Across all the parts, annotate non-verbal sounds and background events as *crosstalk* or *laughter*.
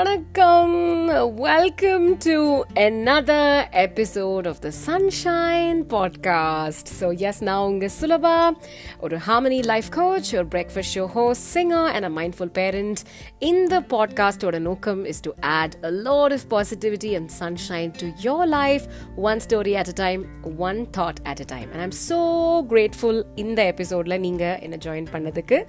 வணக்கம். Welcome to another episode of the sunshine podcast so yes நான் உங்க சுலபா ஒரு ஹார்மனி லைஃப் கோச் ஒரு breakfast show host singer and a mindful parent இந்த பாட்காஸ்டோட நோக்கம் is to add a lot of positivity and sunshine to your life one story at a time one thought at a time and I'm so grateful இந்த எபிசோடில் நீங்கள் என்னை join பண்ணதுக்கு.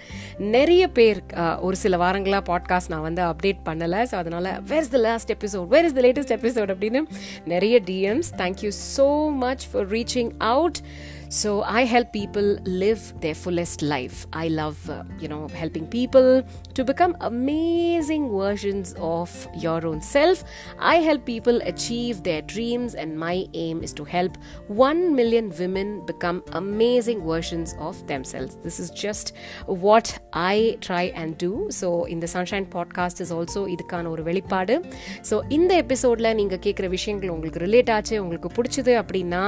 நிறைய பேர் அஹ், ஒரு சில வாரங்களாக பாட்காஸ்ட் நான் வந்து அப்டேட் பண்ணலை. ஸோ அதனால் where is the last episode where is the latest episode அப்படின்னு நிறைய DMs thank you so much for reaching out So I help people live their fullest life. I love, uh, you know, helping people to become amazing versions of your own self. I help people achieve their dreams, and my aim is to help 1 million women become amazing versions of themselves. This is just what I try and do. So, in the Sunshine podcast is also இதுக்கான ஒரு வெளிப்பாடு so இந்த எபிசோடில் நீங்கள் கேட்குற விஷயங்கள் உங்களுக்கு relate ஆச்சு உங்களுக்கு பிடிச்சது அப்படின்னா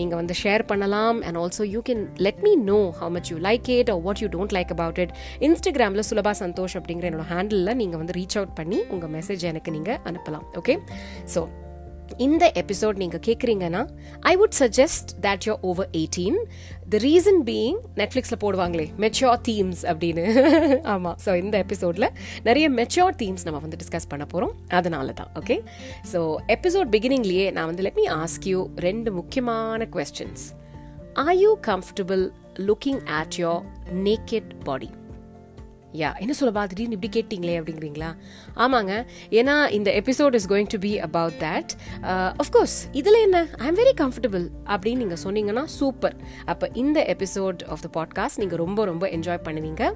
நீங்கள் வந்து ஷேர் பண்ணலாம் and also you can let me know how much you like it or what you don't like about it இன்ஸ்டாகிராமில் சுலபா சந்தோஷ் அப்படிங்கிற என்னோட ஹேண்டிலில் நீங்கள் வந்து ரீச் அவுட் பண்ணி உங்கள் மெசேஜ் எனக்கு நீங்கள் அனுப்பலாம். ஓகே ஸோ இந்த எபிசோட் நீங்கள் கேட்குறீங்கன்னா I would suggest that you're over eighteen the reason being நெட்ஃப்ளிக்ஸில் போடுவாங்களே மெச்சோர் தீம்ஸ் அப்படின்னு. *laughs* ஆமாம் ஸோ இந்த எபிசோடில் நிறைய மெச்சோர் தீம்ஸ் நம்ம வந்து டிஸ்கஸ் பண்ண போகிறோம் அதனால தான். ஓகே ஸோ எபிசோட் பிகினிங்லேயே நான் வந்து லெட் மீ ஆஸ்க் யூ ரெண்டு முக்கியமான questions are you comfortable looking at your naked body யா என்ன சொல்ல பார்த்துட்டு இப்படி கேட்டிங்களே அப்படிங்கிறீங்களா? ஆமாங்க ஏன்னா இந்த episode is going to be about that of course இதில் என்ன? ஐ எம் வெரி கம்ஃபர்டபுள் அப்படின்னு நீங்கள் சொன்னீங்கன்னா சூப்பர் அப்போ இந்த எபிசோட் ஆஃப் த பாட்காஸ்ட் நீங்கள் ரொம்ப ரொம்ப என்ஜாய் பண்ணுவீங்க.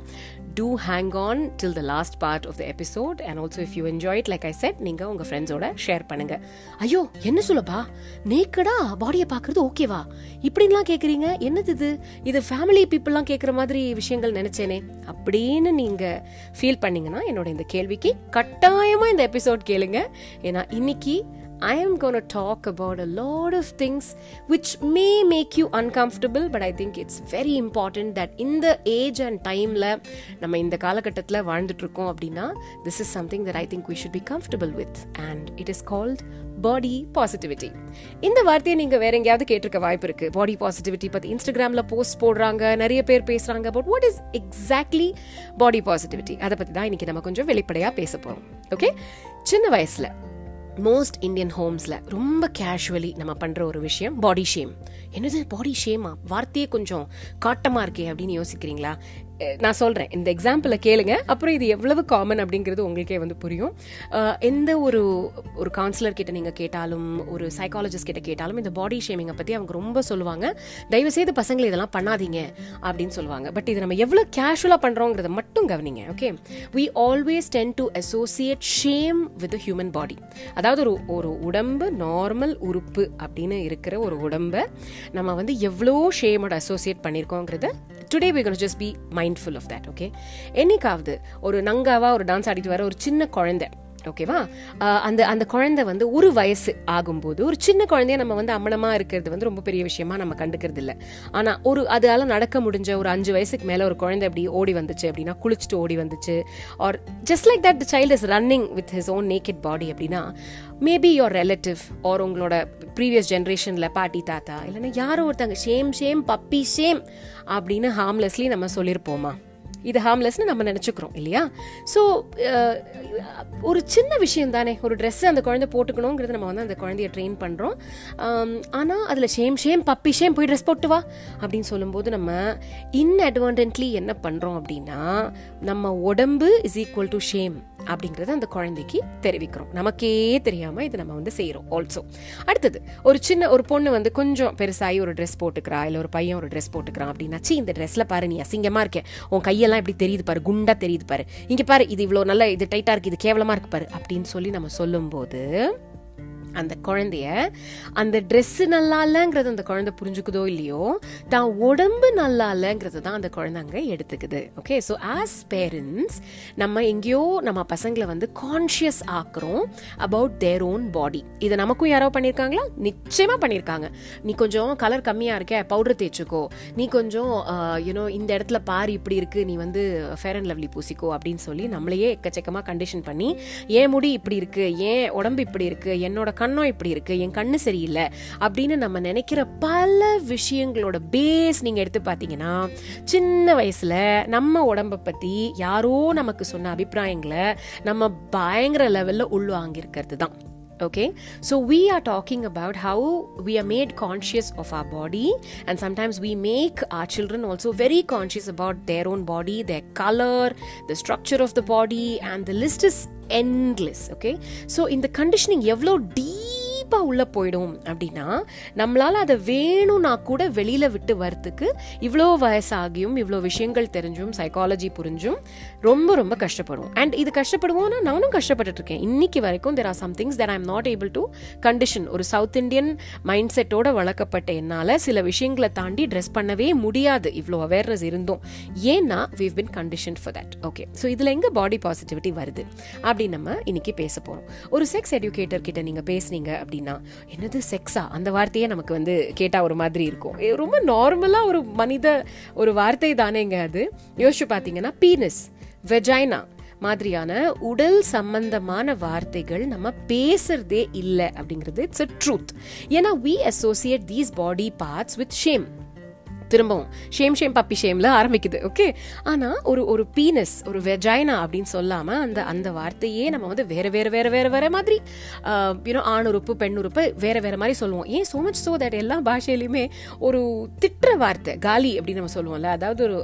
Do hang on till the last part of the episode and also if you enjoy it like I said நீங்கள் உங்கள் ஃப்ரெண்ட்ஸோட ஷேர் பண்ணுங்க. ஐயோ என்ன சொல்லப்பா? நேக்கடா பாடியை பார்க்குறது ஓகேவா இப்படின்லாம் கேட்குறீங்க என்னது இது? இது ஃபேமிலி பீப்புளெலாம் கேட்குற மாதிரி விஷயங்கள் நினச்சேனே. அப்படின்னு நீங்கள் ஃபீல் பண்ணீங்கன்னா என்னோட இந்த கேள்விக்கு கட்டாயமாக இந்த எபிசோட் கேளுங்க. ஏன்னா இன்னைக்கு I am going to talk about a lot of things which may make you uncomfortable, but I think it's very important that in the age and timeல நம்ம இந்த காலகட்டத்தில் வாழ்ந்துட்டு இருக்கோம் அப்படின்னா this is something that I think we should be comfortable with and it is called body positivity இந்த வார்த்தையை நீங்கள் வேற எங்கேயாவது கேட்டிருக்க வாய்ப்பு இருக்கு. பாடி பாசிட்டிவிட்டி பற்றி இன்ஸ்டாகிராமில் போஸ்ட் போடுறாங்க நிறைய பேர் பேசுகிறாங்க but what is exactly body positivity அதை பற்றி தான் இன்னைக்கு நம்ம கொஞ்சம் வெளிப்படையாக பேச போகிறோம் ஓகே சின்ன வயசில் மோஸ்ட் இந்தியன் ஹோம்ஸில் ரொம்ப கேஷுவலி நம்ம பண்ணுற ஒரு விஷயம் பாடி ஷேம் என்னது பாடி ஷேமா வார்த்தையே கொஞ்சம் காட்டமாக இருக்கே அப்படின்னு யோசிக்கிறீங்களா? நான் சொல்கிறேன் இந்த எக்ஸாம்பிளை கேளுங்க. அப்புறம் இது எவ்வளவு காமன் அப்படிங்கிறது உங்களுக்கே வந்து புரியும். எந்த ஒரு ஒரு கவுன்சிலர் கிட்ட நீங்கள் கேட்டாலும் ஒரு சைக்காலஜிஸ்ட் கிட்ட கேட்டாலும் இந்த பாடி ஷேமிங்கை பற்றி அவங்க ரொம்ப சொல்லுவாங்க. தயவுசெய்து பசங்களை இதெல்லாம் பண்ணாதீங்க அப்படின்னு சொல்லுவாங்க. பட் இது நம்ம எவ்வளோ கேஷுவலாக பண்ணுறோங்கிறத மட்டும் கவனிங்க okay we always tend to associate shame with human body அதாவது ஒரு ஒரு உடம்பு நார்மல் உறுப்பு அப்படின்னு இருக்கிற ஒரு உடம்பை நம்ம வந்து எவ்வளோ ஷேமோட associate பண்ணியிருக்கோங்கிறத today we can just be mindful of that okay என்னைக்காவது ஒரு நங்காவா ஒரு டான்ஸ் ஆடிட்டு வர ஒரு சின்ன குழந்தை ஓகேவா? அந்த அந்த குழந்தை வந்து ஒரு வயசு ஆகும்போது ஒரு சின்ன குழந்தைய நம்ம வந்து அம்மனமா இருக்கிறது வந்து ரொம்ப பெரிய விஷயமா நம்ம கண்டுக்கிறது இல்லை. ஆனா ஒரு அதால நடக்க முடிஞ்ச ஒரு அஞ்சு வயசுக்கு மேல ஒரு குழந்தை அப்படி ஓடி வந்துச்சு அப்படின்னா குளிச்சுட்டு ஓடி வந்துச்சு or just like that the child is running with his own naked body அப்படின்னா மேபி யோர் ரிலேட்டிவ் ஆர் உங்களோட ப்ரீவியஸ் ஜென்ரேஷனில் பாட்டி தாத்தா இல்லைன்னா யாரோ ஒருத்தங்க ஷேம் ஷேம் பப்பி ஷேம் அப்படின்னு ஹார்ம்லெஸ்லி நம்ம சொல்லியிருப்போமா இது ஹார்ம்லெஸ்னு நம்ம நினச்சிக்கிறோம் இல்லையா? ஸோ ஒரு சின்ன விஷயம் தானே ஒரு ட்ரெஸ் அந்த குழந்தை போட்டுக்கணுங்கிறது நம்ம வந்து அந்த குழந்தைய ட்ரெயின் பண்ணுறோம் ஆனால் அதில் ஷேம் ஷேம் பப்பி ஷேம் போய் ட்ரெஸ் போட்டு வா அப்படின்னு சொல்லும்போது நம்ம இன்அட்வான்டன்ட்லி என்ன பண்ணுறோம் அப்படின்னா நம்ம உடம்பு இஸ் ஈக்குவல் டு ஷேம் அப்படிங்கிறத அந்த குழந்தைக்கு தெரிவிக்கிறோம். நமக்கே தெரியாமல் இது நம்ம வந்து செய்கிறோம் ஆல்சோ அடுத்தது ஒரு சின்ன ஒரு பொண்ணு வந்து கொஞ்சம் பெருசாகி ஒரு ட்ரெஸ் போட்டுக்கிறா இல்லை ஒரு பையன் ஒரு ட்ரெஸ் போட்டுக்கிறான் அப்படின்னா இந்த ட்ரெஸ்ல பாரு நீ அசிங்கமாக இருக்கேன் உன் கையெல்லாம் இப்படி தெரியுது பாரு குண்டா தெரியுது பாரு. இங்கே பாரு இது இவ்வளோ நல்ல இது டைட்டாக இருக்கு இது கேவலமாக இருக்கு பாரு அப்படின்னு சொல்லி நம்ம சொல்லும்போது அந்த குழந்தைய அந்த ட்ரெஸ்ஸு நல்லா இல்லைங்கிறது அந்த குழந்தை புரிஞ்சுக்குதோ இல்லையோ தான் உடம்பு நல்லா இல்லைங்கிறது தான் அந்த குழந்தை அங்கே எடுத்துக்குது. ஓகே ஸோ ஆஸ் பேரண்ட்ஸ் நம்ம எங்கேயோ நம்ம பசங்களை வந்து கான்ஷியஸ் ஆக்குறோம் அபவுட் தேர் ஓன் பாடி இதை நமக்கும் யாரோ பண்ணியிருக்காங்களா நிச்சயமாக பண்ணியிருக்காங்க நீ கொஞ்சம் கலர் கம்மியாக இருக்க பவுடர் தேய்ச்சிக்கோ. நீ கொஞ்சம் uh, யூனோ இந்த இடத்துல பாரு இப்படி இருக்கு நீ வந்து ஃபேர் அண்ட் லவ்லி பூசிக்கோ அப்படின்னு சொல்லி நம்மளையே எக்கச்சக்கமாக கண்டிஷன் பண்ணி ஏன் முடி இப்படி இருக்கு? ஏன் உடம்பு இப்படி இருக்கு? என்னோட கண்ணம் இப்படி இருக்கு என் கண்ணு சரியில்லை அப்படின்னு நம்ம நினைக்கிற பல விஷயங்களோட பேஸ் நீங்க எடுத்து பார்த்தீங்கன்னா சின்ன வயசுல நம்ம உடம்ப பத்தி யாரோ நமக்கு சொன்ன அபிப்பிராயங்களை நம்ம பயங்கர லெவல்ல உள்வாங்கியிருக்கிறது தான் okay so we are talking about how we are made conscious of our body and sometimes we make our children also very conscious about their own body their color the structure of the body and the list is endless okay so in the conditioning எவ்வளோ டீப்பா உள்ள போயிடும். அப்படின்னா நம்மளால அதை வேணும்னா கூட வெளியில விட்டு வரத்துக்கு இவ்வளோ வயசாகியும் இவ்வளோ விஷயங்கள் தெரிஞ்சும் சைக்காலஜி புரிஞ்சும் ரொம்ப ரொம்ப கஷ்டப்படுவோம் அண்ட் இது கஷ்டப்படுவோம்னா நானும் கஷ்டப்பட்டுட்டு இருக்கேன். இன்னைக்கு வரைக்கும் there are somethings that I am not able to condition ஒரு சவுத் இந்தியன் மைண்ட் செட்டோட வளர்க்கப்பட்ட என்னால் சில விஷயங்களை தாண்டி ட்ரெஸ் பண்ணவே முடியாது. இவ்வளோ அவேர்னஸ் இருந்தோம். ஏன்னா we've been condition for that okay so இதில் எங்கே பாடி பாசிட்டிவிட்டி வருது? அப்படின்னு நம்ம இன்னைக்கு பேச போகிறோம் ஒரு செக்ஸ் எஜுகேட்டர் கிட்ட நீங்கள் பேசுனீங்க அப்படின்னா என்னது செக்ஸா அந்த வார்த்தையே நமக்கு வந்து கேட்டால் ஒரு மாதிரி இருக்கும். ரொம்ப நார்மலாக ஒரு மனித ஒரு வார்த்தை தானேங்க அது. யோசிச்சு பார்த்தீங்கன்னா பீனஸ் வெஜைனா மாதிரியான உடல் சம்பந்தமான வார்த்தைகள் நம்ம பேசுறதே இல்லை அப்படிங்கிறது இட்ஸ் அ ட்ரூத் ஏன்னா we associate these body parts with shame திரும்பவும். ஷேம் ஷேம் பப்பி ஷேம்ல ஆரம்பிக்குது ஓகே ஆனா ஒரு ஒரு பீனஸ் ஒரு வெஜைனா அப்படின்னு சொல்லாம அந்த அந்த வார்த்தையே நம்ம வந்து வேற வேற வேற வேற வேற மாதிரி யூனோ ஆண் உறுப்பு பெண் உறுப்பு வேற வேற மாதிரி சொல்லுவோம். ஏன் சோ மச் சோ தட் எல்லா பாஷையிலுமே ஒரு திட்டுற வார்த்தை காலி அப்படின்னு நம்ம சொல்லுவோம்ல அதாவது ஒரு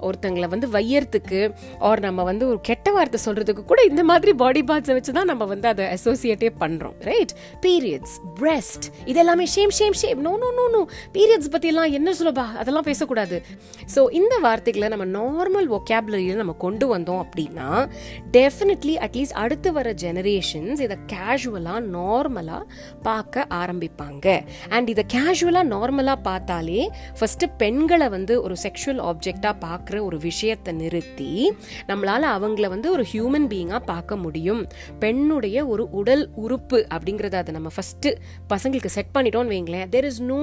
ஒருத்தங்களை வந்து வையறதுக்கு ஆர் நம்ம வந்து ஒரு கெட்ட வார்த்தை சொல்றதுக்கு கூட இந்த மாதிரி பாடி பார்ட்ஸை வச்சு தான் நம்ம வந்து அதை அசோசியேட்டே பண்றோம் ரைட் பீரியட்ஸ் பிரெஸ்ட் இதெல்லாமே shame shame shame no no no no periods பத்தி எல்லாம் என்ன சொல்லப்பா அதெல்லாம் பேசக்கூடாது. ஸோ இந்த வார்த்தைகளை நம்ம நார்மல் ஒகேபுலரியில் நம்ம கொண்டு வந்தோம் அப்படின்னா டெஃபினெட்லி அட்லீஸ்ட் அடுத்து வர ஜெனரேஷன்ஸ் இதை கேஷுவலாக நார்மலாக பார்க்க ஆரம்பிப்பாங்க. அண்ட் இதை கேஷுவலாக நார்மலாக பார்த்தாலே ஃபஸ்ட்டு பெண்களை வந்து ஒரு செக்ஷுவல் ஆப்ஜெக்டாக பார்க்குற ஒரு விஷயத்தை நிறுத்தி நம்மளால அவங்கள வந்து ஒரு ஹியூமன் பீயிங்காக பார்க்க முடியும். பெண்ணுடைய ஒரு உடல் உறுப்பு அப்படிங்கிறத அதை நம்ம ஃபஸ்ட்டு பசங்களுக்கு செட் பண்ணிட்டோம்னு வைங்களேன். There is no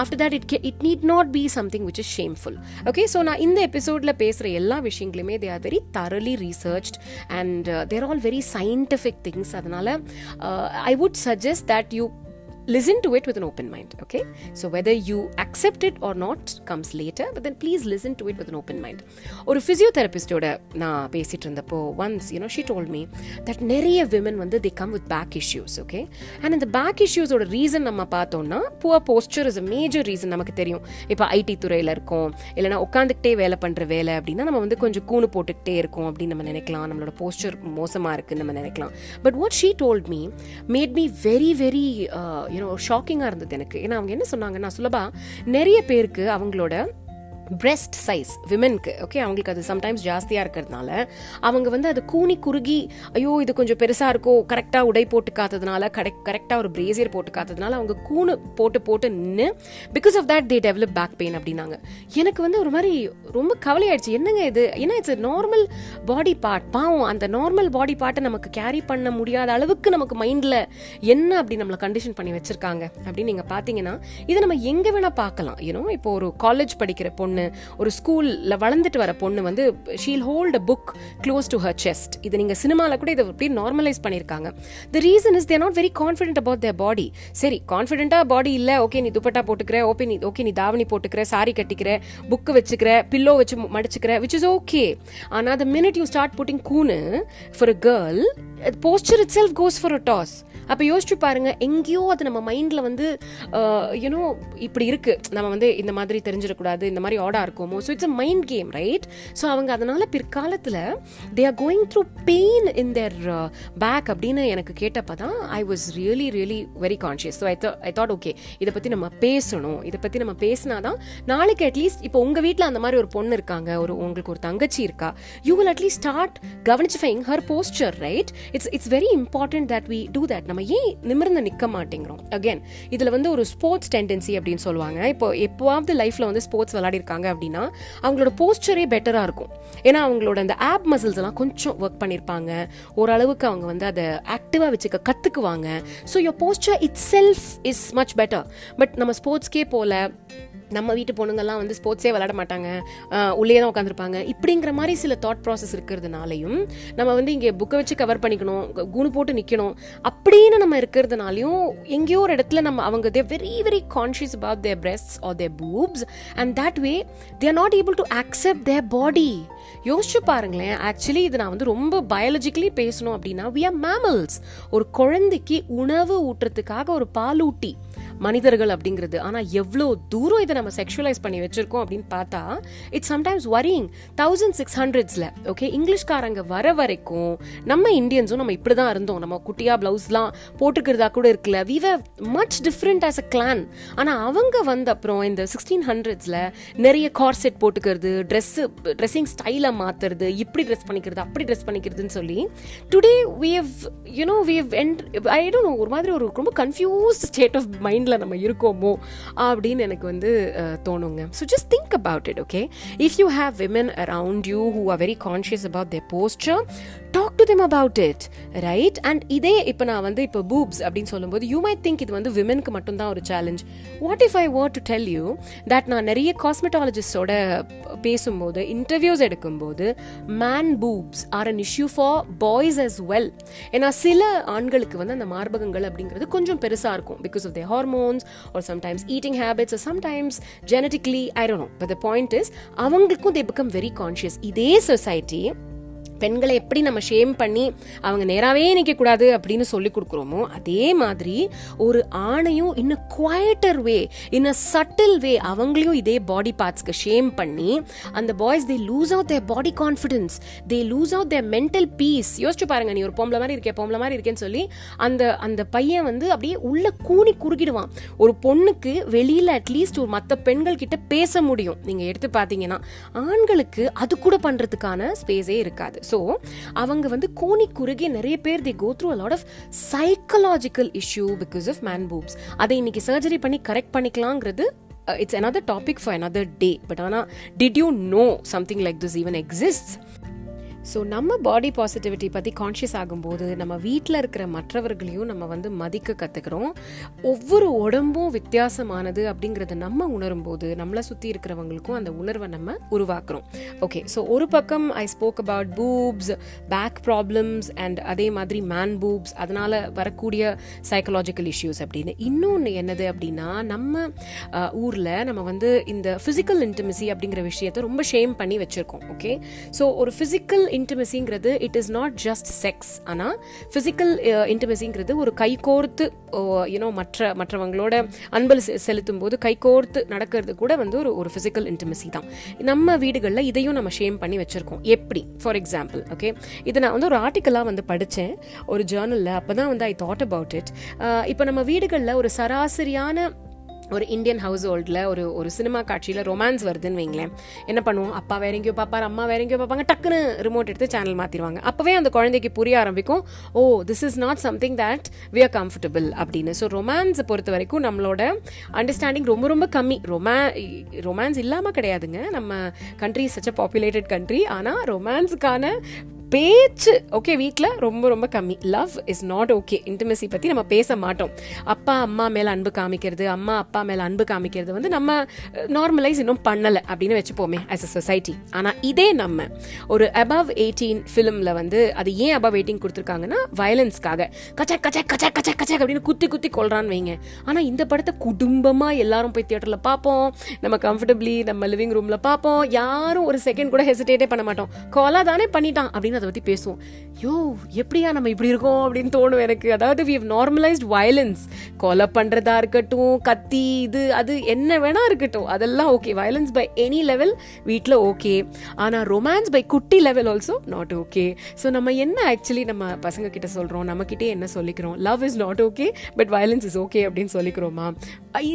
after that it it need not be something which is shameful okay so நான் இந்த எபிசோடில் பேசுகிற எல்லா விஷயங்களுமே they are very thoroughly researched and they're all very scientific things அதனால I would suggest that you listen to it with an open mind okay? So whether you accept it or not comes later but then please listen to it with an open mind. ஒரு ஃபிசியோதெரபிஸ்டோட நான் பேசிட்டு இருந்தப்போ once you know she told me that நிறைய women வந்து they come with back issues okay and இந்த back இஷ்யூஸோட reason நம்ம பார்த்தோம்னா poor posture is a major reason நமக்கு தெரியும். இப்போ ஐடி துறையில் இருக்கோம் இல்லைனா உட்காந்துக்கிட்டே வேலை பண்ணுற வேலை அப்படின்னா நம்ம வந்து கொஞ்சம் கூணு போட்டுக்கிட்டே இருக்கோம் அப்படின்னு நம்ம நினைக்கலாம். நம்மளோட போஸ்டர் மோசமாக இருக்குன்னு நம்ம நினைக்கலாம். But what she told me made me very very you know ஷாக்கிங்காக இருந்தது எனக்கு. ஏன்னா அவங்க என்ன சொன்னாங்கன்னா சுலபா நிறைய பேருக்கு அவங்களோட பிரெஸ்ட் சைஸ் விமென்க்கு ஓகே அவங்களுக்கு அது சம்டைம்ஸ் ஜாஸ்தியாக இருக்கிறதுனால அவங்க வந்து அது கூனி குறுகி ஐயோ இது கொஞ்சம் பெருசாக இருக்கோ கரெக்டாக உடை போட்டுக்காததுனால கரெக்ட் கரெக்டாக ஒரு பிரேசியர் போட்டுக்காததுனால அவங்க கூணு போட்டு போட்டு நின்று because of that they develop back pain அப்படின்னாங்க. எனக்கு வந்து ஒரு மாதிரி ரொம்ப கவலையாயிடுச்சு. என்னங்க இது? ஏன்னா இட்ஸ் நார்மல் பாடி பார்ட் பாவம் அந்த நார்மல் பாடி பார்ட்டை நமக்கு கேரி பண்ண முடியாத அளவுக்கு நமக்கு மைண்டில் என்ன அப்படி நம்மளை கண்டிஷன் பண்ணி வச்சுருக்காங்க அப்படின்னு நீங்கள் பார்த்தீங்கன்னா இதை நம்ம எங்கே வேணால் பார்க்கலாம். ஏன்னோ இப்போ ஒரு காலேஜ் படிக்கிற பொண்ணு ஒரு ஸ்கூலில் வளர்ந்துட்டு வர பொண்ணு வந்து she'll hold a book close to her chest இது நீங்கள் சினிமாவில் கூட இதை எப்படி நார்மலைஸ் பண்ணியிருக்காங்க. The reason is they're not very confident about their body சரி கான்ஃபிடென்ட்டாக பாடி இல்லை ஓகே நீ துப்பட்டா போட்டுக்கிற ஓகே நீ ஓகே நீ தாவணி போட்டுக்கிற சாரி கட்டிக்கிற புக்கு வச்சுக்கிற பில்லோ வச்சு மடிச்சுக்கிற விச் இஸ் ஓகே ஆனால் the minute you start putting கூனு for a girl posture itself goes for a toss அப்போ யோசிச்சு பாருங்க எங்கேயோ அது நம்ம மைண்டில் வந்து யூனோ இப்படி இருக்கு. நம்ம வந்து இந்த மாதிரி தெரிஞ்சிடக்கூடாது இந்த மாதிரி ஃப்ராடாக இருக்குமோ? So it's a mind game right so அவங்க அதனால பிற்காலத்தில் they are going through pain in their back அப்படின்னு எனக்கு கேட்டப்போ தான் I was really really very conscious so I I thought okay இதை பற்றி நம்ம பேசணும். இதை பற்றி நம்ம பேசினாதான் நாளைக்கு அட்லீஸ்ட் இப்போ உங்கள் வீட்டில் அந்த மாதிரி ஒரு பொண்ணு இருக்காங்க ஒரு உங்களுக்கு ஒரு தங்கச்சி இருக்கா you will at least start கவனிச்சிஃபைங் her posture right it's it's very important that we do that நம்ம ஏன் நிமிர்ந்து நிற்க மாட்டேங்கிறோம்? அகேன் இதில் வந்து ஒரு ஸ்போர்ட்ஸ் டெண்டன்சி அப்படின்னு சொல்லுவாங்க. இப்போ எப்போவாவது லைஃப்பில் வந்து ஸ்போர்ட்ஸ் விளையாடிருக்காங்க. அப்படின்னா அவங்களோட போஸ்டரே பெட்டராக இருக்கும். ஏன்னா அவங்களோட அந்த ஆப் மசில்ஸ் எல்லாம் கொஞ்சம் ஒர்க் பண்ணியிருப்பாங்க ஓரளவுக்கு அவங்க வந்து அதை ஆக்டிவாக வச்சுக்க கற்றுக்குவாங்க so your posture itself is much better but நம்ம ஸ்போர்ட்ஸ்க்கே போல நம்ம வீட்டு பொண்ணுங்கள்லாம் வந்து ஸ்போர்ட்ஸே விளாட மாட்டாங்க. உள்ளே தான் உட்காந்துருப்பாங்க இப்படிங்கிற மாதிரி சில தாட் ப்ராசஸ் இருக்கிறதுனாலையும் நம்ம வந்து இங்கே புக்கை வச்சு கவர் பண்ணிக்கணும் குணு போட்டு நிற்கணும் அப்படின்னு நம்ம இருக்கிறதுனாலையும் எங்கேயோ ஒரு இடத்துல நம்ம அவங்க they very very conscious about their breast or their boobs and that way they are not able to accept their body யோசிச்சு பாருங்களேன். ஆக்சுவலி இது நான் வந்து ரொம்ப பயாலஜிக்கலி பேசணும் அப்படின்னா வி ஆர் மேமல்ஸ் ஒரு குழந்தைக்கு உணவு ஊட்டுறதுக்காக ஒரு பாலூட்டி மனிதர்கள் அப்படிங்கிறது. ஆனால் எவ்வளோ தூரம் இதை நம்ம செக்ஷுவலைஸ் பண்ணி வச்சிருக்கோம் அப்படின்னு பார்த்தா it's sometimes worrying thousand six ஹண்ட்ரட்ஸில் okay இங்கிலீஷ்காரங்க வர வரைக்கும் நம்ம இந்தியன்ஸும் நம்ம இப்படி தான் இருந்தோம். நம்ம குட்டியாக ப்ளவுஸ்லாம் போட்டுக்கிறதா கூட இருக்குல்ல. We were much different as a clan ஆனால் அவங்க வந்த அப்புறம் இந்த சிக்ஸ்டீன் ஹண்ட்ரட்ஸில் நிறைய கார்செட் போட்டுக்கிறது ட்ரெஸ்ஸு ட்ரெஸ்ஸிங் ஸ்டைலை மாற்றுறது இப்படி ட்ரெஸ் பண்ணிக்கிறது அப்படி ட்ரெஸ் பண்ணிக்கிறதுன்னு சொல்லி today we have you know we have and I don't ஒரு மாதிரி ஒரு ரொம்ப கன்ஃபியூஸ்ட் ஸ்டேட் ஆஃப் மைண்ட் மைண்டில் நம்ம இருக்கோமோ அப்படின்னு எனக்கு வந்து தோணுங்க. So just think about it okay if you have women around you who are very conscious about their posture talk to them about it right and இதே இப்போ நான் வந்து இப்போ பூப்ஸ் அப்படின்னு சொல்லும்போது யூ மை திங்க் இது வந்து விமனுக்கு மட்டும்தான் ஒரு challenge what if I want to tell you that நான் நிறைய காஸ்மெட்டாலஜிஸ்டோட பேசும்போது இன்டர்வியூஸ் எடுக்கும்போது man boobs are an issue for boys as well ஏன்னா சில ஆண்களுக்கு வந்து அந்த மார்பகங்கள் அப்படிங்கிறது கொஞ்சம் பெருசாக இருக்கும் because of the hormones are sometimes eating habits sometimes genetically I don't know but the point is அவங்களுக்கும் தே பிகம் வெரி கான்ஷியஸ் இதே சொசைட்டி பெண்களை எப்படி நம்ம ஷேம் பண்ணி அவங்க நேராகவே நிற்கக்கூடாது அப்படின்னு சொல்லி கொடுக்குறோமோ அதே மாதிரி ஒரு ஆணையும் இன்னும் குவாய்டர் வே இன் அ சட்டில் வே அவங்களையும் இதே பாடி பார்ட்ஸ்க்கு ஷேம் பண்ணி அந்த boys they lose out their body confidence they lose out their mental peace யோசிச்சு பாருங்க நீ ஒரு பொம்பளை மாதிரி இருக்கே பொம்பளை மாதிரி இருக்கேன்னு சொல்லி அந்த அந்த பையன் வந்து அப்படியே உள்ள கூணி குறுக்கிடுவான். ஒரு பொண்ணுக்கு வெளியில் அட்லீஸ்ட் ஒரு மற்ற பெண்கள் கிட்ட பேச முடியும். நீங்கள் எடுத்து பார்த்தீங்கன்னா ஆண்களுக்கு அது கூட பண்ணுறதுக்கான ஸ்பேஸே இருக்காது. ஸோ அவங்க வந்து கோணி குறுகி நிறைய பேர் they go through a lot of psychological issue because of man boobs அதை இன்னைக்கு சர்ஜரி பண்ணி correct பண்ணிக்கலாங்கிறது it's another topic for another day but ஆனால் did you know something like this even exist so நம்ம பாடி பாசிட்டிவிட்டி பற்றி conscious ஆகும்போது நம்ம வீட்டில் இருக்கிற மற்றவர்களையும் நம்ம வந்து மதிக்க கற்றுக்கிறோம் ஒவ்வொரு உடம்பும் வித்தியாசமானது அப்படிங்கிறத நம்ம உணரும்போது நம்மளை சுற்றி இருக்கிறவங்களுக்கும் அந்த உணர்வை நம்ம உருவாக்குறோம். ஓகே ஸோ ஒரு பக்கம் I spoke about boobs back problems and அதே மாதிரி மேன் பூப்ஸ் அதனால் வரக்கூடிய சைக்கலாஜிக்கல் இஷ்யூஸ் அப்படின்னு. இன்னொன்று என்னது அப்படின்னா நம்ம ஊரில் நம்ம வந்து இந்த ஃபிசிக்கல் இன்டிமசி அப்படிங்கிற விஷயத்த ரொம்ப ஷேம் பண்ணி வச்சுருக்கோம். ஓகே ஸோ ஒரு physical இன்டிமசிங்கிறது it is not just sex ஆனால் ஃபிசிக்கல் இன்டிமசிங்கிறது ஒரு கைகோர்த்து யூனோ மற்ற மற்றவங்களோட அன்பல் செலுத்தும் போது கைகோர்த்து நடக்கிறது கூட வந்து ஒரு ஒரு ஃபிசிக்கல் இன்டிமசி தான். நம்ம வீடுகளில் இதையும் நம்ம ஷேம் பண்ணி வச்சுருக்கோம். எப்படி? ஃபார் எக்ஸாம்பிள் ஓகே இதை நான் வந்து ஒரு ஆர்டிக்கலாக வந்து படித்தேன் ஒரு ஜேர்னலில் அப்போ தான் வந்து ஐ தாட் அபவுட் இட் இப்போ நம்ம வீடுகளில் ஒரு சராசரியான ஒரு இந்தியன் ஹவுஸ் ஹோல்டில் ஒரு ஒரு சினிமா காட்சியில் ரொமான்ஸ் வருதுன்னு வைங்களேன். என்ன பண்ணுவோம்? அப்பா வேற எங்கேயோ பார்ப்பார் அம்மா வேற எங்கேயோ பார்ப்பாங்க டக்குன்னு ரிமோட் எடுத்து சேனல் மாற்றிடுவாங்க அப்போவே அந்த குழந்தைக்கு புரிய ஆரம்பிக்கும் ஓ this is not something that we are comfortable அப்படின்னு. ஸோ ரொமான்ஸை பொறுத்த வரைக்கும் நம்மளோட அண்டர்ஸ்டாண்டிங் ரொம்ப ரொம்ப கம்மி. ரொமா ரொமான்ஸ் இல்லாமல் கிடையாதுங்க. நம்ம country such a populated country ஆனால் ரொமான்ஸுக்கான பேச்சு ஓகே வீட்டில் ரொம்ப ரொம்ப கம்மி. Love is not okay intimacy பற்றி நம்ம பேச மாட்டோம். அப்பா அம்மா மேலே அன்பு காமிக்கிறது அம்மா அப்பா மேலே அன்பு காமிக்கிறது வந்து நம்ம நார்மலைஸ் இன்னும் பண்ணலை அப்படின்னு வச்சுப்போமே ஆஸ் அ சொசைட்டி ஆனால் இதே நம்ம ஒரு அபவ் எயிட்டீன் ஃபிலிமில் வந்து அது ஏன் அபவ் எயிட்டீன் கொடுத்துருக்காங்கன்னா வயலன்ஸ்க்காக கச்சா கச்சா கச்சா கச்சா கச்சா அப்படின்னு குத்தி குத்தி கொள்றான்னு வைங்க. ஆனால் இந்த படத்தை குடும்பமாக எல்லாரும் போய் தியேட்டரில் பார்ப்போம். நம்ம கம்ஃபர்டபிளி நம்ம லிவிங் ரூமில் பார்ப்போம். யாரும் ஒரு செகண்ட் கூட ஹெசிடேட்டே பண்ண மாட்டோம். கொலா தானே பண்ணிட்டான் அப்படின்னு அதை பற்றி பேசுவோம். யோ எப்படியா நம்ம இப்படி இருக்கோம் அப்படின்னு தோணும் எனக்கு. அதாவது வி ஹவ் நார்மலைஸ்ட் வயலன்ஸ் கொலை பண்ணுறதா இருக்கட்டும் கத்தி இது அது என்ன வேணா இருக்கட்டும். அதெல்லாம் okay violence by any level வீட்டில் ஓகே ஆனால் ரொமான்ஸ் பை குட்டி level also not okay so நம்ம என்ன ஆக்சுவலி நம்ம பசங்க கிட்ட சொல்கிறோம் நம்மக்கிட்டே என்ன சொல்லிக்கிறோம்? Love is not okay but violence is okay அப்படின்னு சொல்லிக்கிறோமா?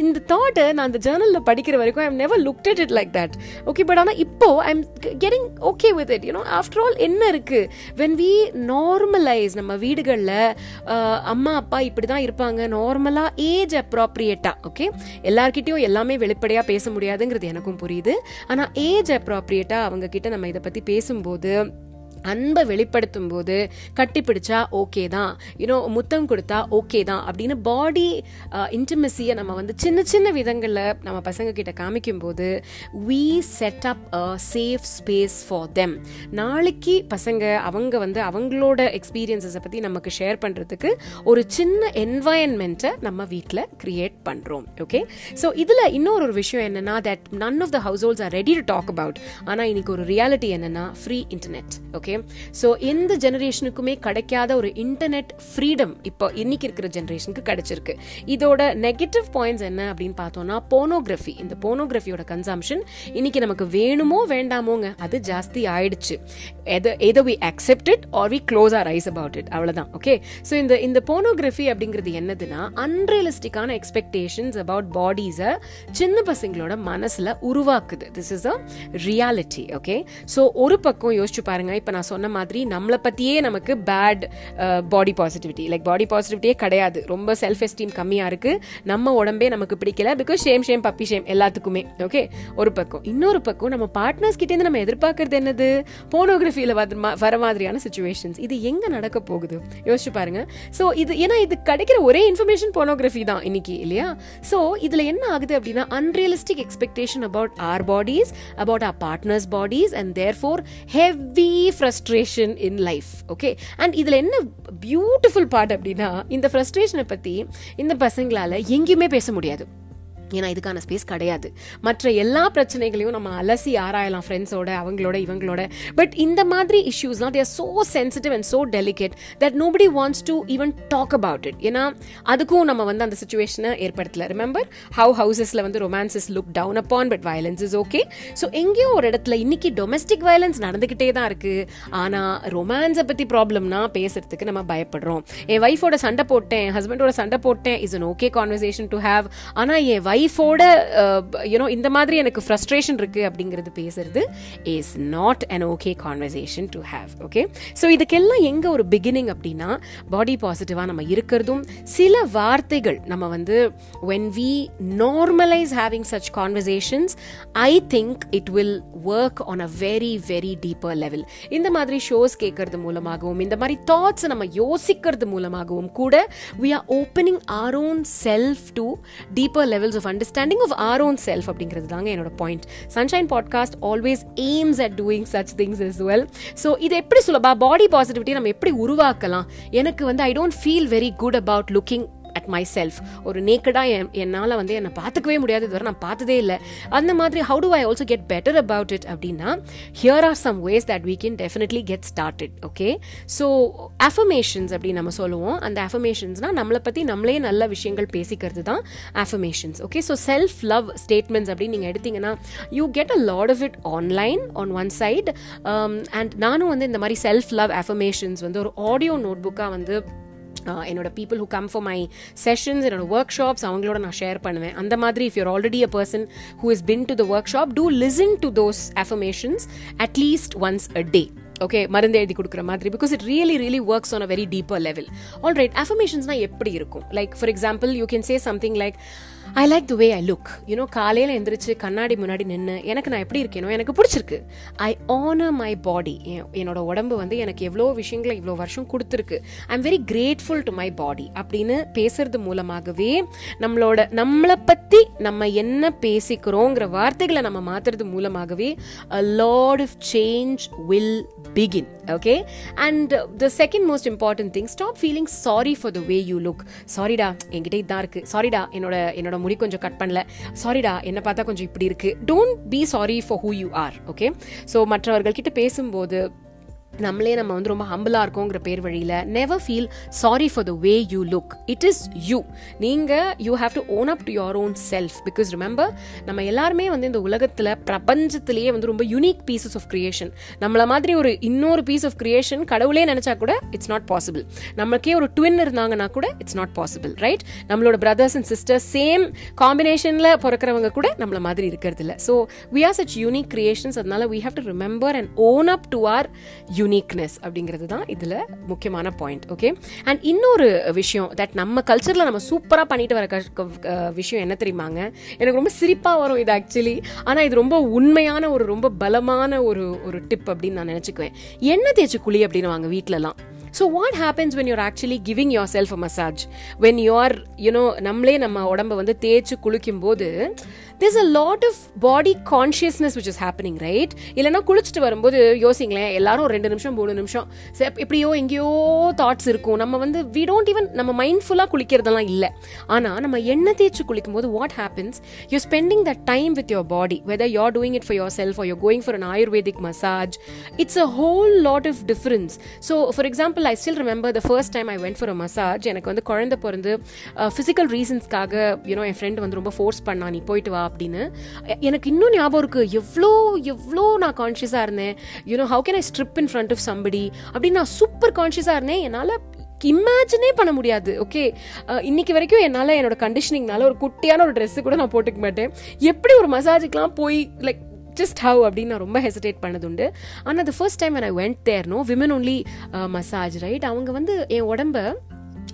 இந்த தாட்டை நான் அந்த ஜேர்னலில் படிக்கிற வரைக்கும் I'm never look at it like that okay but ஆனால் இப்போ I'm getting okay with it you know after all என்ன இருக்கு? வென் வி நார்மலைஸ் நம்ம வீடுகளில் அம்மா அப்பா இப்படி தான் இருப்பாங்க நார்மலாக ஏஜ் அப்ராப்ரியேட்டா ஓகே எல்லார்கிட்டையும் எல்லாமே வெளிப்படையாக பேச முடியாதுங்கிறது எனக்கும் புரியுது. ஆனால் ஏஜ் அப்ராப்ரியேட்டாக அவங்க கிட்ட நம்ம இதை பற்றி பேசும்போது அன்பை வெளிப்படுத்தும் போது கட்டி பிடிச்சா ஓகே தான் யூனோ முத்தம் கொடுத்தா ஓகே தான். அப்படின்னு பாடி இன்டிமசியை uh, நம்ம வந்து சின்ன சின்ன விதங்களில் நம்ம பசங்க கிட்ட காமிக்கும் போது we set up a safe space for them நாளைக்கு பசங்க அவங்க வந்து அவங்களோட எக்ஸ்பீரியன்ஸஸை பற்றி நமக்கு ஷேர் பண்ணுறதுக்கு ஒரு சின்ன என்வாயன்மெண்ட்டை நம்ம வீட்டில் கிரியேட் பண்ணுறோம் ஓகே ஸோ இதில் இன்னொரு ஒரு விஷயம் என்னென்னா that none of the households are ready to talk about ஆனால் இன்னைக்கு ஒரு ரியாலிட்டி என்னென்னா free internet okay okay. So எந்த ஜெனரேஷனுக்குமே கிடைக்காத ஒரு இன்டர்நெட் ஃப்ரீடம் இப்போ இன்னைக்கு இருக்கிற ஜெனரேஷனுக்கு கிடைச்சிருக்கு. இதோட நெகட்டிவ் பாயிண்ட்ஸ் என்ன அப்படின்னு பார்த்தோம்னா போனோகிராஃபி இந்த போனோகிராஃபியோட கன்சம்ஷன் இன்னைக்கு நமக்கு வேணுமோ வேண்டாமோங்க அது ஜாஸ்தி ஆயிடுச்சு. எது எதோ we accept it or we close our eyes about it அவ்வளோதான் ஓகே ஸோ இந்த இந்த போனோகிராஃபி அப்படிங்கிறது என்னதுன்னா அன்ரியலிஸ்டிக்கான எக்ஸ்பெக்டேஷன்ஸ் அபவுட் பாடிஸை சின்ன பசங்களோட மனசில் உருவாக்குது. This is a reality okay so ஒரு பக்கம் யோசிச்சு பாருங்க இப்போ நான் சொன்ன மாதிரி நம்மளை பற்றியே நமக்கு bad body positivity like body பாசிட்டிவிட்டியே கிடையாது. ரொம்ப செல்ஃப் எஸ்டீம் கம்மியாக இருக்குது நம்ம உடம்பே நமக்கு பிடிக்கல. Because shame shame puppy shame எல்லாத்துக்குமே. ஓகே ஒரு பக்கம். இன்னொரு பக்கம் நம்ம பார்ட்னர்ஸ் கிட்டேருந்து நம்ம எதிர்பார்க்கறது என்னது? போனோகிராஃபியில் வர மாதிரியான சுச்சுவேஷன்ஸ் இது எங்கே நடக்க போகுது? யோசிச்சு பாருங்க. ஸோ இது ஏன்னா இது கிடைக்கிற ஒரே இன்ஃபர்மேஷன் போனோகிராஃபி தான் இன்னைக்கு இல்லையா? ஸோ இதில் என்ன ஆகுது அப்படின்னா unrealistic expectation about our bodies about our partners bodies and therefore heavy frustration in life okay and இதில் என்ன பியூட்டிஃபுல் பார்ட் அப்படின்னா இந்த ஃப்ரஸ்ட்ரேஷனை பற்றி இந்த பசங்களால எங்கேயுமே பேச முடியாது. ஏன்னா இதுக்கான ஸ்பேஸ் கிடையாது. மற்ற எல்லா பிரச்சனைகளையும் நம்ம அலசி ஆராயலாம் ஃப்ரெண்ட்ஸோட அவங்களோட இவங்களோட. பட் இந்த மாதிரி இஷ்யூஸ்லாம் they're so sensitive and so delicate that nobody wants to even talk about it ஏன்னா அதுக்கும் நம்ம வந்து அந்த சுச்சுவேஷனை ஏற்படுத்தல. ரிமெம்பர் ஹவு ஹவுசஸில் வந்து romances look down upon but violence is okay so எங்கேயோ ஒரு இடத்துல இன்னைக்கு டொமஸ்டிக் வயலன்ஸ் நடந்துக்கிட்டே தான் இருக்கு. ஆனால் ரொமான்ஸை பற்றி ப்ராப்ளம்னா பேசுறதுக்கு நம்ம பயப்படுறோம். என் ஒய்ஃபோட சண்டை போட்டேன் என் ஹஸ்பண்டோட சண்டை போட்டேன் is an okay conversation to have ஆனால் என் லைஃபோட யூனோ இந்த மாதிரி எனக்கு ஃப்ரஸ்ட்ரேஷன் இருக்கு அப்படிங்கிறது பேசுறது is not an okay conversation to have okay so இதுக்கெல்லாம் எங்க ஒரு பிகினிங் அப்படின்னா பாடி பாசிட்டிவா நம்ம இருக்கிறதும் சில வார்த்தைகள் நம்ம வந்து when we normalise having such conversations I think it will work on a very very deeper level இந்த மாதிரி ஷோஸ் கேட்கறது மூலமாகவும் இந்த மாதிரி தாட்ஸை நம்ம யோசிக்கிறது மூலமாகவும் கூட we are opening our own self to deeper levels of understanding of our own self அப்படிங்கிறது தாங்க என்னோட point sunshine podcast always aims at doing such things is well so இது எப்படி சொல்லப்பா பாடி பாசிட்டிவிட்டி நம்ம எப்படி உருவாக்கலாம்? எனக்கு வந்து I don't feel very good about looking at myself ஒரு நேக்கடாக என் என்னால் வந்து என்னை பார்த்துக்கவே முடியாது. இதுவரை நான் பார்த்ததே இல்லை. அந்த மாதிரி how do I also get better about it அப்படின்னா here are some ways that we can definitely get started okay so affirmations அப்படின்னு நம்ம சொல்லுவோம். அந்த அஃபர்மேஷன்ஸ்னால் நம்மளை பற்றி நம்மளே நல்ல விஷயங்கள் பேசிக்கிறது தான் affirmations okay so self love statements அப்படின்னு நீங்கள் எடுத்தீங்கன்னா you get a lot of it online on one side and நானும் வந்து இந்த மாதிரி செல்ஃப் லவ் அஃபர்மேஷன்ஸ் வந்து ஒரு ஆடியோ நோட் புக்காக வந்து என்னோட people who come for my sessions என்னோட ஒர்க் ஷாப்ஸ் அவங்களோட நான் ஷேர் பண்ணுவேன். அந்த மாதிரி if you're already a person who is been to the workshop do listen to those affirmations at least once a day okay மருந்து எழுதி கொடுக்குற மாதிரி. Because it really really works on a very deeper level all right அஃபர்மேஷன்ஸ்னால் எப்படி இருக்கும்? Like for example you can say something like I like the way I look you know காலையில் எந்திரிச்சு கண்ணாடி முன்னாடி நின்று எனக்கு நான் எப்படி இருக்கேனோ எனக்கு பிடிச்சிருக்கு. ஐ ஆனர் மை பாடி என்னோட உடம்பு வந்து எனக்கு எவ்வளோ விஷயங்களை இவ்வளோ வருஷம் கொடுத்துருக்கு. I am very grateful to my body அப்படின்னு பேசுறது மூலமாகவே நம்மளோட நம்மளை பற்றி நம்ம என்ன பேசிக்கிறோங்கிற வார்த்தைகளை நம்ம மாற்றுறது மூலமாகவே a lot of change will begin okay and the second most important thing stop feeling sorry for the way you look சாரிடா என்கிட்ட இதான் இருக்குது சாரிடா என்னோட என்னோட முடி கொஞ்சம் கட் பண்ணல. சாரிடா என்ன பார்த்தா கொஞ்சம் இப்படி இருக்கு. Don't be sorry for who you are okay so மற்றவர்கள் கிட்ட பேசும்போது நம்மளே நம்ம வந்து ரொம்ப ஹம்பிளாக இருக்கோங்கிற பேர் வழியில் never feel sorry for the way you look it is you நீங்கள் you have to own up to your own self because remember நம்ம எல்லாருமே வந்து இந்த உலகத்தில் பிரபஞ்சத்திலேயே வந்து ரொம்ப யூனிக் பீசஸ் ஆஃப் கிரியேஷன் நம்மள மாதிரி ஒரு இன்னொரு பீஸ் ஆஃப் கிரியேஷன் கடவுளே நினச்சா கூட இட்ஸ் நாட் பாசிபிள் நம்மளுக்கே ஒரு ட்வின் இருந்தாங்கன்னா கூட இட்ஸ் நாட் பாசிபிள் ரைட் நம்மளோட பிரதர்ஸ் அண்ட் சிஸ்டர்ஸ் சேம் காம்பினேஷனில் பிறக்கிறவங்க கூட நம்மள மாதிரி இருக்கிறது இல்லை so we are such unique creations அதனால we have to remember and own up to our uniqueness அப்படிங்கிறது தான் இதில் முக்கியமான பாயிண்ட் ஓகே அண்ட் இன்னொரு விஷயம் தட் நம்ம கல்ச்சரில் நம்ம சூப்பராக பண்ணிட்டு வர விஷயம் என்ன தெரியுமாங்க? எனக்கு ரொம்ப சிரிப்பாக வரும் இது ஆக்சுவலி ஆனால் இது ரொம்ப உண்மையான ஒரு ரொம்ப பலமான ஒரு ஒரு டிப் அப்படின்னு நான் நினச்சிக்குவேன். எண்ணெய் தேய்ச்சி குழி அப்படின்னு வாங்க வீட்டிலலாம் so what happens when you're actually giving yourself a massage when you're you know நம்மளே நம்ம உடம்ப வந்து தேய்ச்சி குளிக்கும் போது there's a lot of body consciousness which is happening right இல்லைன்னா குளிச்சுட்டு வரும்போது யோசிங்களேன் எல்லாரும் ஒரு ரெண்டு நிமிஷம் மூணு நிமிஷம். எப்படியோ எங்கேயோ தாட்ஸ் இருக்கும். நம்ம வந்து வி டோன்ட் ஈவன் நம்ம மைண்ட்ஃபுல்லாக குளிக்கிறதெல்லாம் இல்லை. ஆனால் நம்ம எண்ணெய் தேய்ச்சி குளிக்கும் போது what happens you spending the time with your body whether you're doing it for yourself you're going for an ayurvedic massage it's a whole lot of difference so for example I still remember the first time I went for a massage எனக்கு வந்து குழந்தை பிறந்து physical ரீசன்ஸ்க்காக you know என் friend வந்து ரொம்ப force பண்ணா நீ போயிட்டு வா அப்படின்னு. எனக்கு இன்னும் ஞாபகம் இருக்கு. எவ்வளோ எவ்வளோ நான் கான்ஷியஸாக இருந்தேன். You know how can I strip in front of somebody அப்படின்னு நான் சூப்பர் கான்ஷியஸாக இருந்தேன். என்னால் இமேஜினே பண்ண முடியாது. ஓகே இன்னைக்கு வரைக்கும் என்னால் என்னோட கண்டிஷனிங்னால ஒரு குட்டியான ஒரு ட்ரெஸ்ஸு கூட நான் போட்டுக்க மாட்டேன். எப்படி ஒரு மசாஜுக்கெலாம் போய் லைக் ஜஸ்ட் ஹவ் அப்படின்னு நான் ரொம்ப ஹெசிடேட் பண்ணதுண்டு ஆனால் அது first time I went there you know women only massage right அவங்க வந்து என் உடம்ப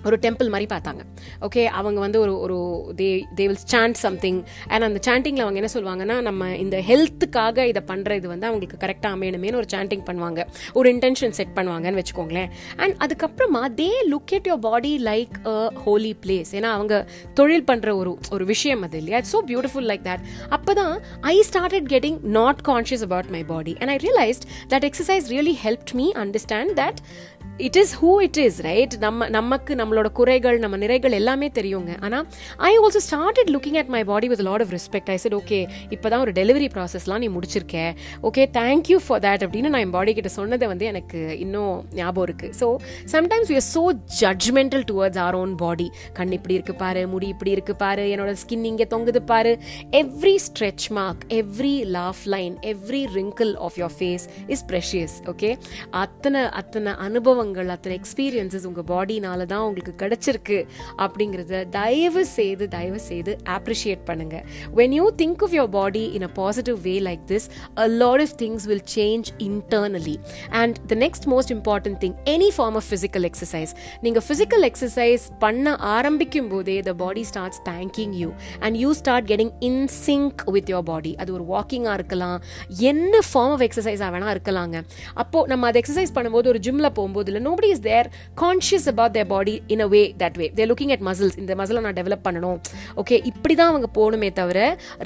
ஒரு டெம்பிள் மாதிரி பார்த்தாங்க. ஓகே அவங்க வந்து ஒரு ஒரு they they will sand something and அந்த சாண்டிங்கில் அவங்க என்ன சொல்லுவாங்கன்னா நம்ம இந்த ஹெல்த்துக்காக இதை பண்ணுற இது வந்து அவங்களுக்கு கரெக்டாக அமையணுமேனு ஒரு சாண்டிங் பண்ணுவாங்க. ஒரு இன்டென்ஷன் செட் பண்ணுவாங்கன்னு வச்சுக்கோங்களேன். அண்ட் அதுக்கப்புறமா they look at your body like a holy place ஏன்னா அவங்க தொழில் பண்ணுற ஒரு ஒரு விஷயம் அது இல்லையா? It's so beautiful like that அப்போ தான் I started getting not conscious about my body and I realised that exercise really help me understand that it is who it is right நம்ம நமக்கு நம்மளோட குறைகள் நம்ம நிறைகள் எல்லாமே தெரியுங்க. ஆனால் I also started looking at my body with lot of respect I said okay இப்போ தான் ஒரு டெலிவரி ப்ராசஸ்லாம் நீ முடிச்சிருக்கேன் ஓகே தேங்க்யூ ஃபார் தேட் அப்படின்னு நான் என் பாடி கிட்ட சொன்னதை வந்து எனக்கு இன்னும் ஞாபகம் இருக்குது so sometimes we are so judgemental towards our own body கண் இப்படி இருக்கு பாரு முடி இப்படி இருக்கு பாரு என்னோட ஸ்கின் இங்கே தொங்குது பாரு. Every stretch mark every laugh line every wrinkle of your face is precious okay அத்தனை அத்தனை அனுபவங்கள் அனுபவங்கள் அத்தனை எக்ஸ்பீரியன்சஸ் உங்க பாடினால தான் உங்களுக்கு கிடைச்சிருக்கு அப்படிங்கறத தயவு செய்து தயவு செய்து அப்ரிஷியேட் பண்ணுங்கள் when you think of your body in a positive way like this a lot of things will change internally and the next most important thing any form of physical exercise நீங்க physical exercise பண்ண ஆரம்பிக்கும் போதே the body starts thanking you and you start getting in sync with your body அது ஒரு வாக்கிங்காக இருக்கலாம் என்ன form of எக்ஸசைஸாக வேணால் இருக்கலாங்க அப்போது நம்ம அதை எக்ஸசைஸ் பண்ணும்போது ஒரு ஜிம்மில் போகும்போது இல்லை. Nobody is there conscious about their body in a way that way they're looking at muscles இந்த மசிலை நான் டெவலப் பண்ணணும். ஓகே இப்படி தான் அவங்க போகணுமே தவிர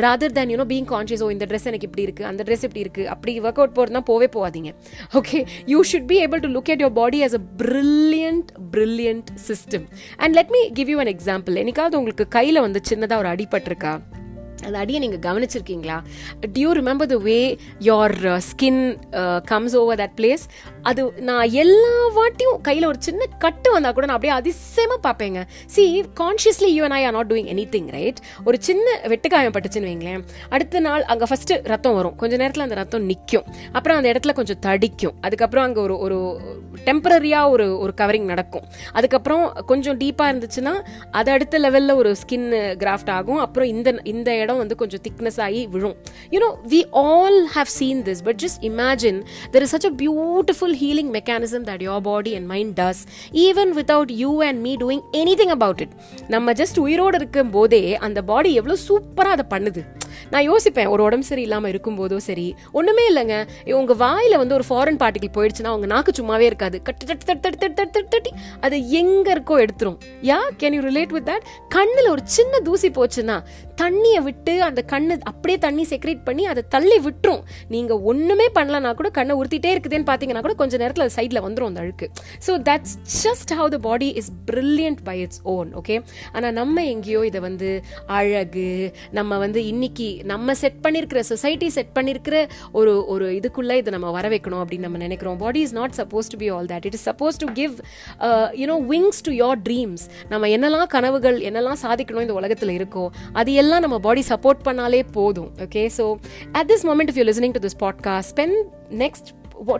rather than you know being conscious oh இந்த ட்ரெஸ் எனக்கு இப்படி இருக்கு அந்த ட்ரெஸ் இப்படி இருக்கு அப்படி ஒர்க் அவுட் போகிறதுனா போவே போகாதீங்க. Okay you should be able to look at your body as a brilliant brilliant system and let me give you an example என்னைக்காவது உங்களுக்கு கையில் வந்து சின்னதாக ஒரு அடிபட்டிருக்கா? அந்த அடியை நீங்கள் கவனிச்சிருக்கீங்களா? Do you remember the way your skin comes over that place அது நான் எல்லா வாட்டியும் கையில் ஒரு சின்ன கட்டு வந்தால் கூட நான் அப்படியே அதிசயமாக பார்ப்பேங்க. See consciously you and I are not doing anything right ஒரு சின்ன வெட்டுக்காயம் பட்டுச்சுன்னு வைங்களேன். அடுத்த நாள் அங்கே ஃபஸ்ட்டு ரத்தம் வரும். கொஞ்ச நேரத்தில் அந்த ரத்தம் நிற்கும் அப்புறம் அந்த இடத்துல கொஞ்சம் தடிக்கும். அதுக்கப்புறம் அங்கே ஒரு ஒரு டெம்பரரியாக ஒரு ஒரு கவரிங் நடக்கும். அதுக்கப்புறம் கொஞ்சம் டீப்பாக இருந்துச்சுன்னா அது அடுத்த லெவலில் ஒரு ஸ்கின் கிராஃப்ட் uh, ஆகும். அப்புறம் இந்த இந்த இடம் வந்து கொஞ்சம் திக்னஸ் ஆகி விழும். You know we all have seen this but just imagine there is such a beautiful healing mechanism that your body and mind does even without you and me doing anything about it நம்ம just உயிரோடு இருக்கும் போதே அந்த பாடி எவ்வளோ சூப்பராக அதை பண்ணுது. நான் யோசிப்பேன் ஒரு உடம்பு சரி இல்லாமல் இருக்கும்போதோ சரி. ஒன்றுமே இல்லைங்க. உங்கள் வாயில் வந்து ஒரு ஃபாரின் பார்ட்டிகள் போயிடுச்சுன்னா உங்கள் நாக்கு சும்மாவே இருக்காது. கட்டு தட்டு தட்டு தட்டு தட்டு தட்டு தட்டு தட்டி அது எங்கே இருக்கோ எடுத்துரும். Yeah can you relate with that கண்ணில் ஒரு சின்ன தூசி போச்சுன்னா தண்ணியை விட்டு அந்த கண்ணு அப்படியே தண்ணி செக்ரேட் பண்ணி அதை தள்ளி விட்டுரும். நீங்கள் ஒன்றுமே பண்ணலனா கூட கண்ணை உறுத்திட்டே இருக்குதுன்னு பார்த்தீங்கன்னா கூட கொஞ்சம் நேரத்தில் அது சைடில் வந்துடும் அந்த அழுக்கு. So that's just how the body is brilliant by its own okay ஆனால் நம்ம எங்கேயோ இதை வந்து அழகு நம்ம வந்து இன்னைக்கு நம்ம செட் பண்ணியிருக்கிற சொசைட்டி செட் பண்ணியிருக்கிற ஒரு ஒரு இதுக்குள்ளே இதை நம்ம வர வைக்கணும் அப்படின்னு நம்ம நினைக்கிறோம். Body is not supposed to be all that it is supposed to give you know wings to your dreams நம்ம என்னெல்லாம் கனவுகள் என்னெல்லாம் சாதிக்கணும் இந்த உலகத்தில் இருக்கோ அது எல்லாம் நம்ம பாடி சப்போர்ட் பண்ணாலே போதும். Okay so at this moment if you listening to this podcast spend next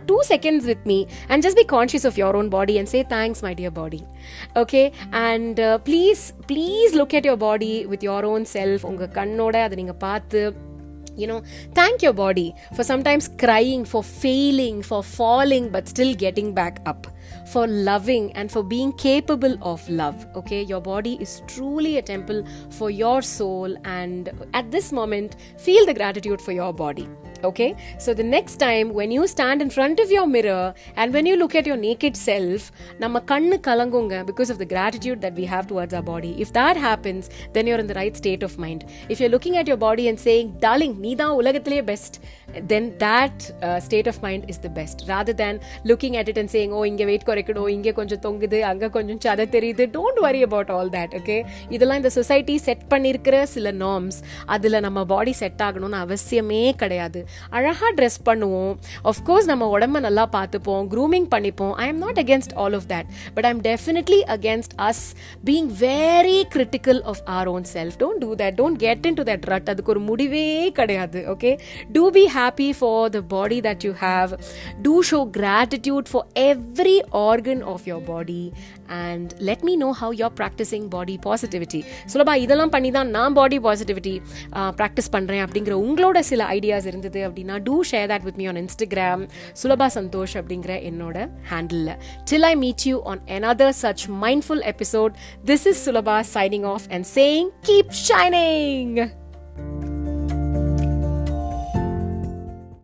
two seconds with me and just be conscious of your own body and say thanks my dear body okay and uh, please please look at your body with your own self உங்க கண்ணோட அதை நீங்க பார்த்து you know thank your body for sometimes crying for failing for falling but still getting back up for loving and for being capable of love okay your body is truly a temple for your soul and at this moment feel the gratitude for your body okay so the next time when you stand in front of your mirror and when you look at your naked self நம்ம கண்ணு கலங்குங்க because of the gratitude that we have towards our body if that happens then you're in the right state of mind if you're looking at your body and saying darling நீ தான் உலகத்திலேயே best then that uh, state of mind is the best. Rather than looking at it and saying oh weight குறைக்கணும் இங்கே கொஞ்சம் தொங்குது அங்கே கொஞ்சம் சதை தெரியுது. Don't worry about all that okay இதெல்லாம் இந்த சொசைட்டி செட் பண்ணியிருக்கிற சில நார்ம்ஸ் அதில் நம்ம பாடி செட் ஆகணும்னு அவசியமே கிடையாது. அழகா ட்ரெஸ் பண்ணுவோம். அஃப்கோர்ஸ் நம்ம உடம்ப நல்லா பார்த்துப்போம் க்ரூமிங் பண்ணிப்போம். I am not against all of that but I am definitely against us being very critical of our own self don't do that don't get into that rut அதுக்கு ஒரு முடிவே கிடையாது okay to be happy for the body that you have. Do show gratitude for every organ of your body and let me know how you're practicing body positivity. சுலபா இதெல்லாம் பண்ணி தான் நான் பாடி positivity practice பண்ணுறேன் அப்படிங்கிற உங்களோட சில ஐடியாஸ் இருந்தது அப்படின்னா to share that with me on Instagram Sulabha Santosh அப்படிங்கிற என்னோட handle till I meet you on another such mindful episode this is Sulabha signing off and saying keep shining